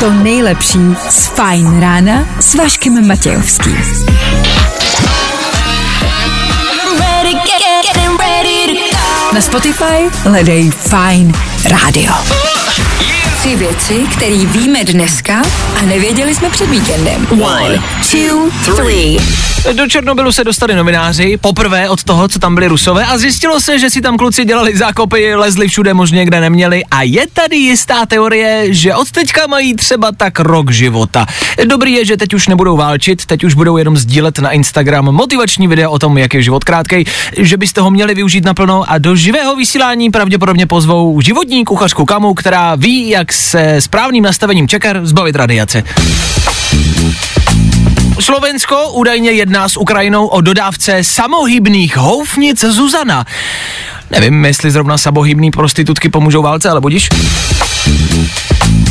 to nejlepší z Fajn rána s Vaškem Matějovským. Na Spotify hledej Fajn rádio. Tři věci, které víme dneska a nevěděli jsme před víkendem. One, two, three. Do Černobylu se dostali novináři, poprvé od toho, co tam byli rusové a zjistilo se, že si tam kluci dělali zákopy, lezli všude možně, kde neměli a je tady jistá teorie, že od teďka mají třeba tak rok života. Dobrý je, že teď už nebudou válčit, teď už budou jenom sdílet na Instagram motivační video o tom, jak je život krátkej, že byste ho měli využít naplno a do živého vysílání pravděpodobně pozvou životní kuchařku Kamu, která ví, jak se správným nastavením čeker zbavit radiace. Slovensko údajně jedná s Ukrajinou o dodávce samohybných houfnic Zuzana. Nevím, jestli zrovna samohybný prostitutky pomůžou válce, ale budíš.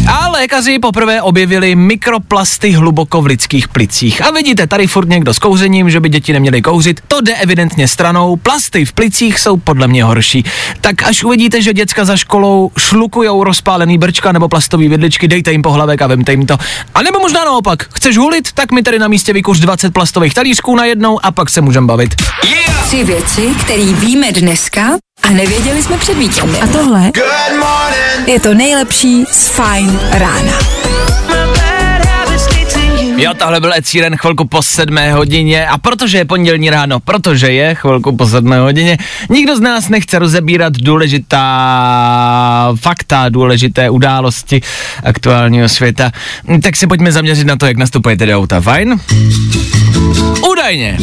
A lékaři poprvé objevili mikroplasty hluboko v lidských plicích. A vidíte, tady furt někdo s kouřením, že by děti neměly kouřit, to jde evidentně stranou. Plasty v plicích jsou podle mě horší. Tak až uvidíte, že děcka za školou šlukujou rozpálený brčka nebo plastový vidličky, dejte jim pohlavek a vemte jim to. A nebo možná naopak, chceš hulit, tak mi tady na místě vykuř 20 plastových talířků najednou a pak se můžeme bavit. Tři věci, které víme dneska a nevěděli jsme před víkendem. A tohle je to nejlepší z Fajn rána. Jo, tohle byl Sheeran chvilku po sedmé hodině a protože je pondělní ráno, protože je chvilku po sedmé hodině, nikdo z nás nechce rozebírat důležitá fakta, důležité události aktuálního světa, tak se pojďme zaměřit na to, jak nastupujete do auta, fajn? Údajně.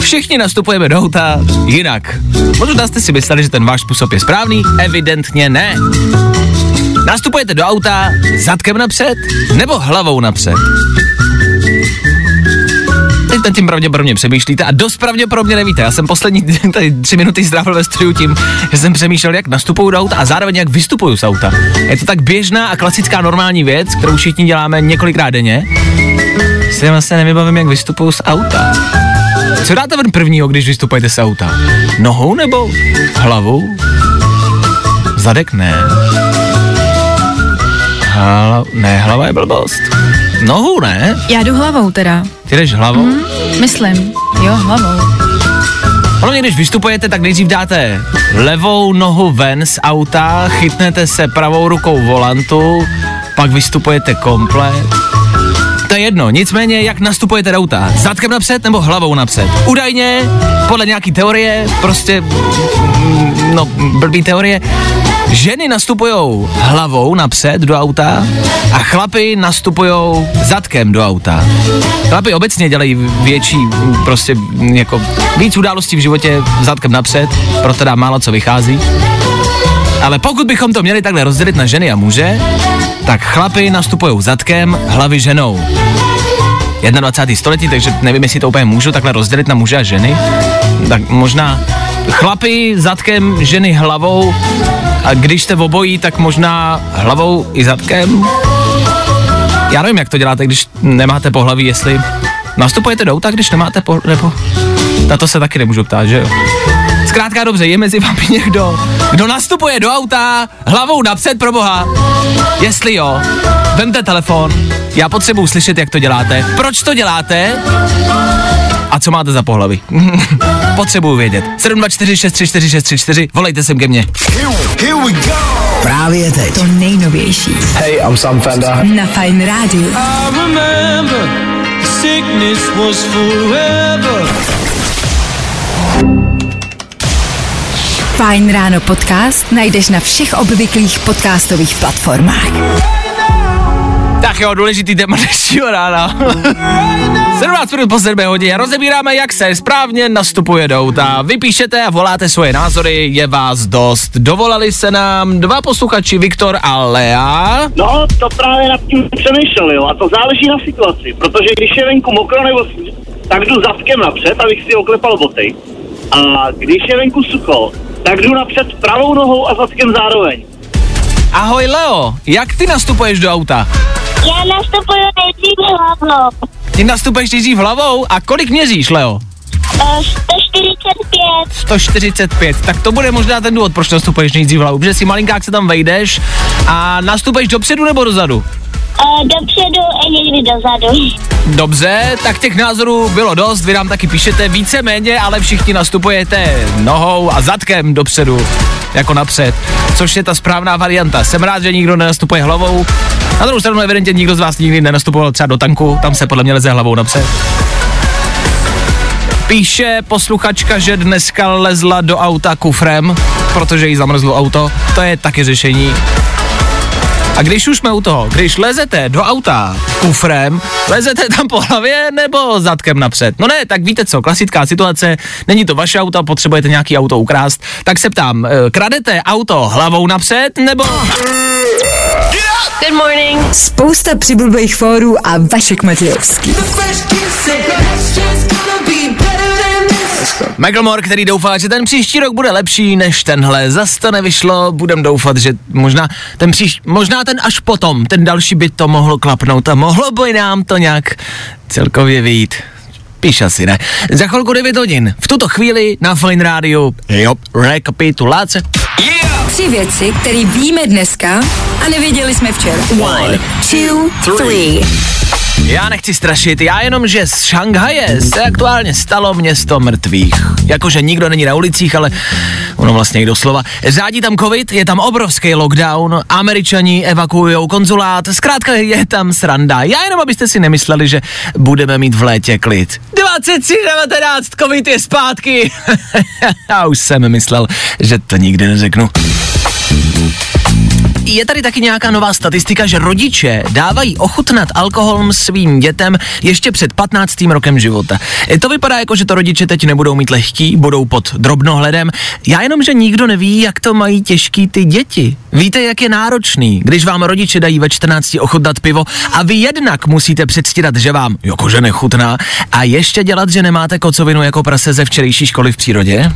Všichni nastupujeme do auta jinak. Možná jste si mysleli, že ten váš způsob je správný, evidentně ne. Nastupujete do auta zadkem napřed nebo hlavou napřed? Nad tím pravděpodobně přemýšlíte a dost pravděpodobně nevíte. Já jsem poslední tady tři minuty strávil ve studiu tím, že jsem přemýšlel, jak nastupuju do auta a zároveň jak vystupuju z auta. Je to tak běžná a klasická normální věc, kterou všichni děláme několikrát denně. Si vlastně nevybavím, jak vystupuju z auta. Co dáte ven prvního, když vystupujete z auta? Nohou nebo hlavou? Zadek ne. Hla, ne, hlava je blbost. Nohou ne? Já jdu hlavou teda. Ty jdeš hlavou? Hm, myslím. Jo, hlavou. Hlavně, když vystupujete, tak nejdřív dáte levou nohu ven z auta, chytnete se pravou rukou volantu, pak vystupujete komplet. To je jedno, nicméně, jak nastupujete do auta? Zadkem napřed nebo hlavou napřed? Údajně, podle nějaký teorie, prostě, mm, no, blbý teorie, ženy nastupují hlavou napřed do auta a chlapy nastupují zadkem do auta. Chlapy obecně dělají větší, prostě jako víc událostí v životě zadkem napřed, proto dá málo co vychází. Ale pokud bychom to měli takhle rozdělit na ženy a muže, tak chlapy nastupují zadkem, hlavy ženou. 21. století, takže nevím, jestli to úplně můžu takhle rozdělit na muže a ženy. Tak možná chlapy zadkem, ženy hlavou a když jste v obojí, tak možná hlavou i zadkem. Já nevím, jak to děláte, když nemáte pohlaví, jestli nastupujete do auta, když nemáte po, nebo... Na to se taky nemůžu ptát, že jo? Zkrátka dobře, je mezi vámi někdo, kdo nastupuje do auta hlavou napřed pro boha. Jestli jo, vemte telefon, já potřebuji slyšet, jak to děláte, proč to děláte a co máte za pohlaví. potřebuji vědět. 724634634, volejte sem ke mně. Právě teď. To nejnovější Hey, I'm Sam Fender. na Fajn rádiu. Fajn ráno podcast najdeš na všech obvyklých podcastových platformách. Tak jo, důležitý téma dnešního rána. 17 minut po 7 hodině rozebíráme, jak se správně nastupuje do auta. Vy píšete a voláte svoje názory, je vás dost. Dovolali se nám dva posluchači, Viktor a Lea. No, to právě nad tím přemýšlel, jo. A to záleží na situaci, protože když je venku mokro nebo tak jdu zadkem napřed, abych si oklepal boty. A když je venku sucho, tak jdu napřed pravou nohou a zadkem zároveň. Ahoj Leo, jak ty nastupuješ do auta? Já nastupuju nejdřív hlavou. Ty nastupuješ nejdřív hlavou a kolik měříš, Leo? Eh, 145 145, tak to bude možná ten důvod, proč nastupuješ nejdřív hlavu, protože si malinkák se tam vejdeš a nastupuješ dopředu nebo dozadu? Dopředu někdy dozadu. Dobře, tak těch názorů bylo dost, vy nám taky píšete víceméně, ale všichni nastupujete nohou a zadkem dopředu, jako napřed, což je ta správná varianta. Jsem rád, že nikdo nenastupuje hlavou. Na druhou stranu evidentně nikdo z vás nikdy nenastupoval třeba do tanku, tam se podle mě leze hlavou napřed. Píše posluchačka, že dneska lezla do auta kufrem, protože jí zamrzlo auto. To je taky řešení. A když už jsme u toho, když lezete do auta kufrem, lezete tam po hlavě nebo zadkem napřed? No ne, tak víte co, klasická situace, není to vaše auto, potřebujete nějaký auto ukrást, tak se ptám, eh, kradete auto hlavou napřed nebo... Good morning. Spousta přibulbých fórů a Vašek Matějovský. Michael Moore, který doufá, že ten příští rok bude lepší než tenhle. Zas to nevyšlo, budem doufat, že možná ten příš, možná ten až potom, ten další by to mohlo klapnout a mohlo by nám to nějak celkově vyjít. Píš asi ne. Za chvilku 9 hodin. V tuto chvíli na Fine Radio. Jo, rekapitulace. Tři věci, které víme dneska a nevěděli jsme včera. One, two, three. Já nechci strašit, já jenom, že z Šanghaje se aktuálně stalo město mrtvých. Jakože nikdo není na ulicích, ale ono vlastně i doslova. Řádí tam covid, je tam obrovský lockdown, američani evakuují konzulát, zkrátka je tam sranda. Já jenom, abyste si nemysleli, že budeme mít v létě klid. 23.19, covid je zpátky. Já už jsem myslel, že to nikdy neřeknu. Je tady taky nějaká nová statistika, že rodiče dávají ochutnat alkohol svým dětem ještě před 15. rokem života. To vypadá jako, že to rodiče teď nebudou mít lehký, budou pod drobnohledem. Já jenom, že nikdo neví, jak to mají těžký ty děti. Víte, jak je náročný, když vám rodiče dají ve 14 ochutnat pivo a vy jednak musíte předstírat, že vám jakože nechutná a ještě dělat, že nemáte kocovinu jako prase ze včerejší školy v přírodě?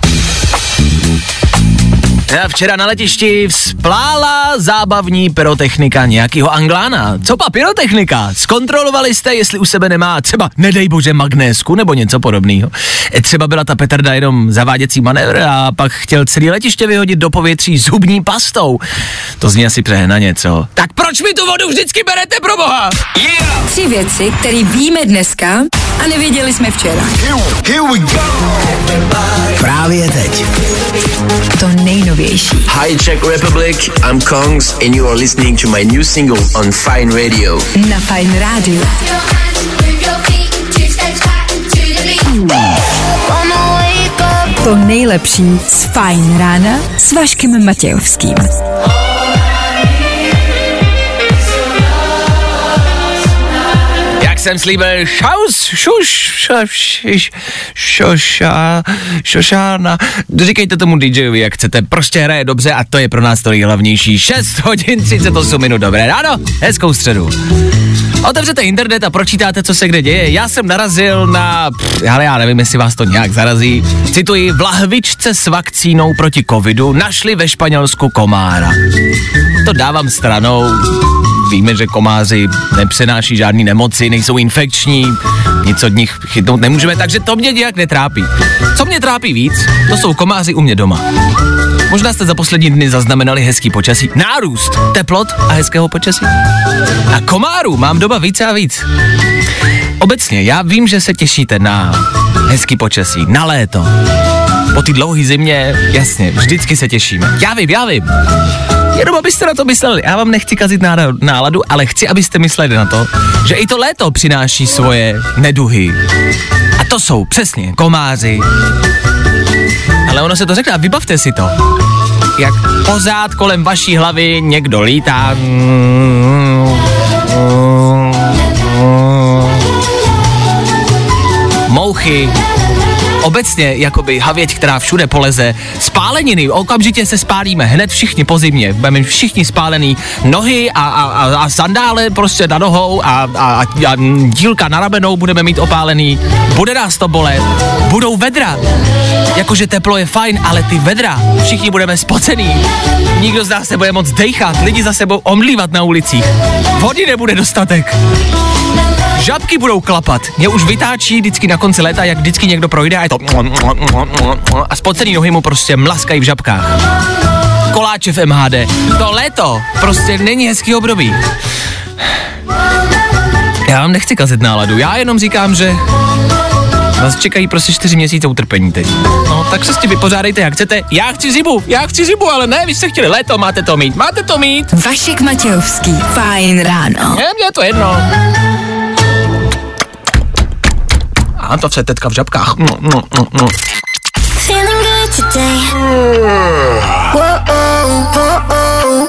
Já včera na letišti vzplála zábavní pyrotechnika nějakého Anglána. Co pa pyrotechnika? Zkontrolovali jste, jestli u sebe nemá třeba, nedej bože, magnésku nebo něco podobného. E, Třeba byla ta petarda jenom zaváděcí manévr a pak chtěl celý letiště vyhodit do povětří zubní pastou. To zní asi přehnaně, co? Tak proč mi tu vodu vždycky berete pro boha? Yeah! Tři věci, které víme dneska a nevěděli jsme včera. Právě teď. To nejnovější. Hi Czech Republic, I'm Kongs and you are listening to my new single on Fine Radio. Na Fine Radio. To nejlepší z Fine rána s Vaškem Matějovským. Jak jsem slíbil, šaus, šuš, šuš, šoša, šošána. Říkejte tomu DJovi, jak chcete, prostě hraje dobře a to je pro nás to nejhlavnější. 6 hodin 38 minut, dobré ráno, hezkou středu. Otevřete internet a pročítáte, co se kde děje. Já jsem narazil na, pff, ale já nevím, jestli vás to nějak zarazí. Cituji, v lahvičce s vakcínou proti covidu našli ve Španělsku komára. To dávám stranou. Víme, že komáři nepřenáší žádný nemoci, nejsou infekční, nic od nich chytnout nemůžeme, takže to mě nějak netrápí. Co mě trápí víc, to jsou komáři u mě doma. Možná jste za poslední dny zaznamenali hezký počasí, nárůst teplot a hezkého počasí. A komárů mám doma více a víc. Obecně, já vím, že se těšíte na hezký počasí, na léto. Po ty dlouhé zimě, jasně, vždycky se těšíme. Já vím, já vím. Jenom abyste na to mysleli. Já vám nechci kazit náladu, ale chci, abyste mysleli na to, že i to léto přináší svoje neduhy. A to jsou přesně komáři. Ale ono se to řekne a vybavte si to. Jak pořád kolem vaší hlavy někdo lítá. Mouchy, obecně jakoby havěť, která všude poleze, spáleniny, okamžitě se spálíme, hned všichni po zimě, budeme všichni spálený nohy a, a, a, a sandále prostě na nohou a, a, a, a dílka na ramenou budeme mít opálený, bude nás to bolet, budou vedra, jakože teplo je fajn, ale ty vedra, všichni budeme spocený, nikdo z nás nebude moc dejchat, lidi za sebou omlívat na ulicích, vody nebude dostatek, žabky budou klapat. Mě už vytáčí vždycky na konci léta, jak vždycky někdo projde a je to a spocený nohy mu prostě mlaskají v žabkách. Koláče v MHD. To léto prostě není hezký období. Já vám nechci kazit náladu, já jenom říkám, že Vás čekají prostě čtyři měsíce utrpení teď. No, tak se s tím vypořádejte, jak chcete. Já chci zimu, já chci zimu, ale ne, vy jste chtěli léto, máte to mít, máte to mít. Vašek Matějovský, fajn ráno. Je, mě je to jedno. A to vše teďka v žabkách. No, no, no, no. Feeling good today.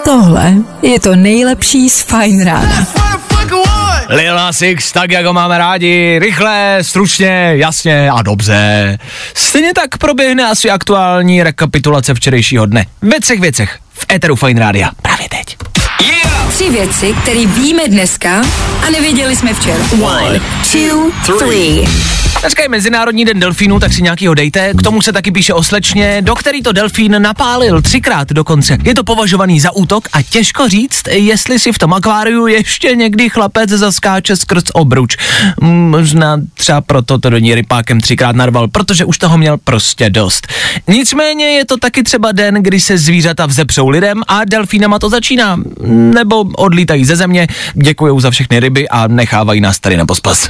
Tohle je to nejlepší z fajn rána. Lil Nas X, tak jak ho máme rádi, rychle, stručně, jasně a dobře. Stejně tak proběhne asi aktuální rekapitulace včerejšího dne. Ve třech věcech v Eteru Fine Rádia. Právě teď. Tři věci, které víme dneska a nevěděli jsme včera. One, two, three. Dneska je Mezinárodní den delfínů, tak si nějakýho dejte. K tomu se taky píše o slečně, do který to delfín napálil třikrát dokonce. Je to považovaný za útok a těžko říct, jestli si v tom akváriu ještě někdy chlapec zaskáče skrz obruč. Možná třeba proto to do ní rypákem třikrát narval, protože už toho měl prostě dost. Nicméně je to taky třeba den, kdy se zvířata vzepřou lidem a delfínama to začíná. Nebo odlítají ze země, děkujou za všechny ryby a nechávají nás tady na pospas.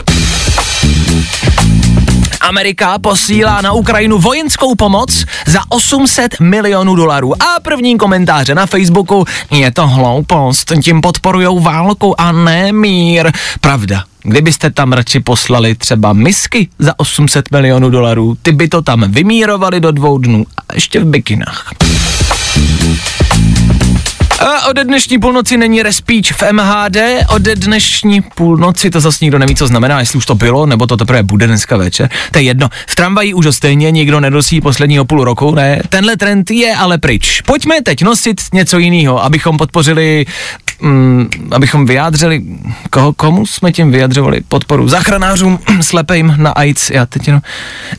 Amerika posílá na Ukrajinu vojenskou pomoc za 800 milionů dolarů. A první komentáře na Facebooku je to hloupost, tím podporujou válku a ne mír. Pravda. Kdybyste tam radši poslali třeba misky za 800 milionů dolarů, ty by to tam vymírovali do dvou dnů a ještě v bikinách. A ode dnešní půlnoci není respíč v MHD, ode dnešní půlnoci to zase nikdo neví, co znamená, jestli už to bylo, nebo to teprve bude dneska večer. To je jedno. V tramvaji už stejně nikdo nenosí posledního půl roku, ne? Tenhle trend je ale pryč. Pojďme teď nosit něco jiného, abychom podpořili, mm, abychom vyjádřili, koho, komu jsme tím vyjadřovali podporu? Zachranářům slepejím na AIDS, já teď jenom,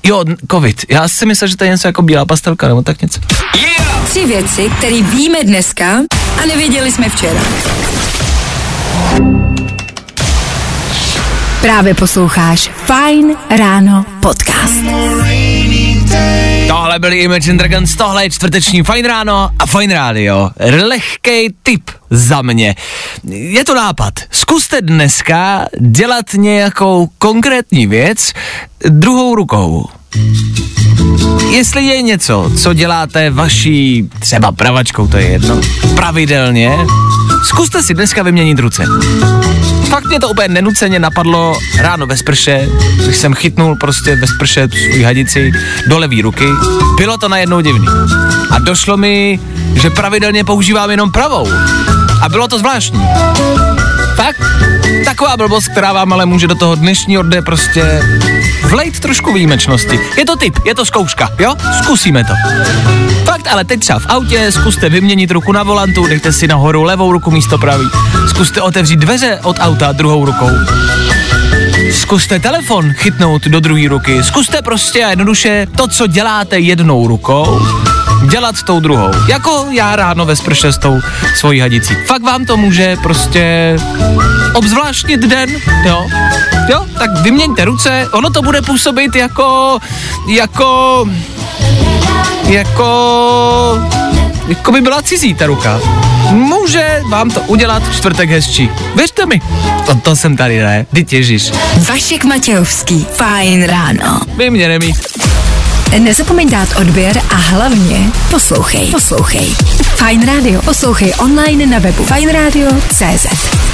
jo, covid. Já si myslel, že to je něco jako bílá pastelka, nebo tak něco. Tři věci, které víme dneska a nevěděli jsme včera. Právě posloucháš Fine Ráno podcast. Tohle byly Imagine Dragons, tohle je čtvrteční Fine Ráno a Fine Radio. Lehkej tip za mě. Je to nápad. Zkuste dneska dělat nějakou konkrétní věc druhou rukou. Jestli je něco, co děláte vaší třeba pravačkou, to je jedno, pravidelně, zkuste si dneska vyměnit ruce. Fakt mě to úplně nenuceně napadlo ráno ve sprše, když jsem chytnul prostě ve sprše svůj hadici do levý ruky. Bylo to najednou divný. A došlo mi, že pravidelně používám jenom pravou. A bylo to zvláštní. Fakt? Taková blbost, která vám ale může do toho dnešního dne prostě vlejt trošku výjimečnosti. Je to tip, je to zkouška, jo? Zkusíme to. Fakt, ale teď třeba v autě zkuste vyměnit ruku na volantu, dejte si nahoru levou ruku místo pravý. Zkuste otevřít dveře od auta druhou rukou. Zkuste telefon chytnout do druhé ruky. Zkuste prostě a jednoduše to, co děláte jednou rukou, dělat tou druhou. Jako já ráno ve sprše s tou svojí hadicí. Fakt vám to může prostě obzvláštnit den, jo? Jo, tak vyměňte ruce, ono to bude působit jako, jako, jako, jako by byla cizí ta ruka. Může vám to udělat čtvrtek hezčí. Věřte mi. To, to jsem tady, ne? Ty těžíš. Vašek Matějovský, Fajn ráno. Vy mě nemí. Nezapomeň dát odběr a hlavně poslouchej. Poslouchej. Fajn rádio. Poslouchej online na webu fajnradio.cz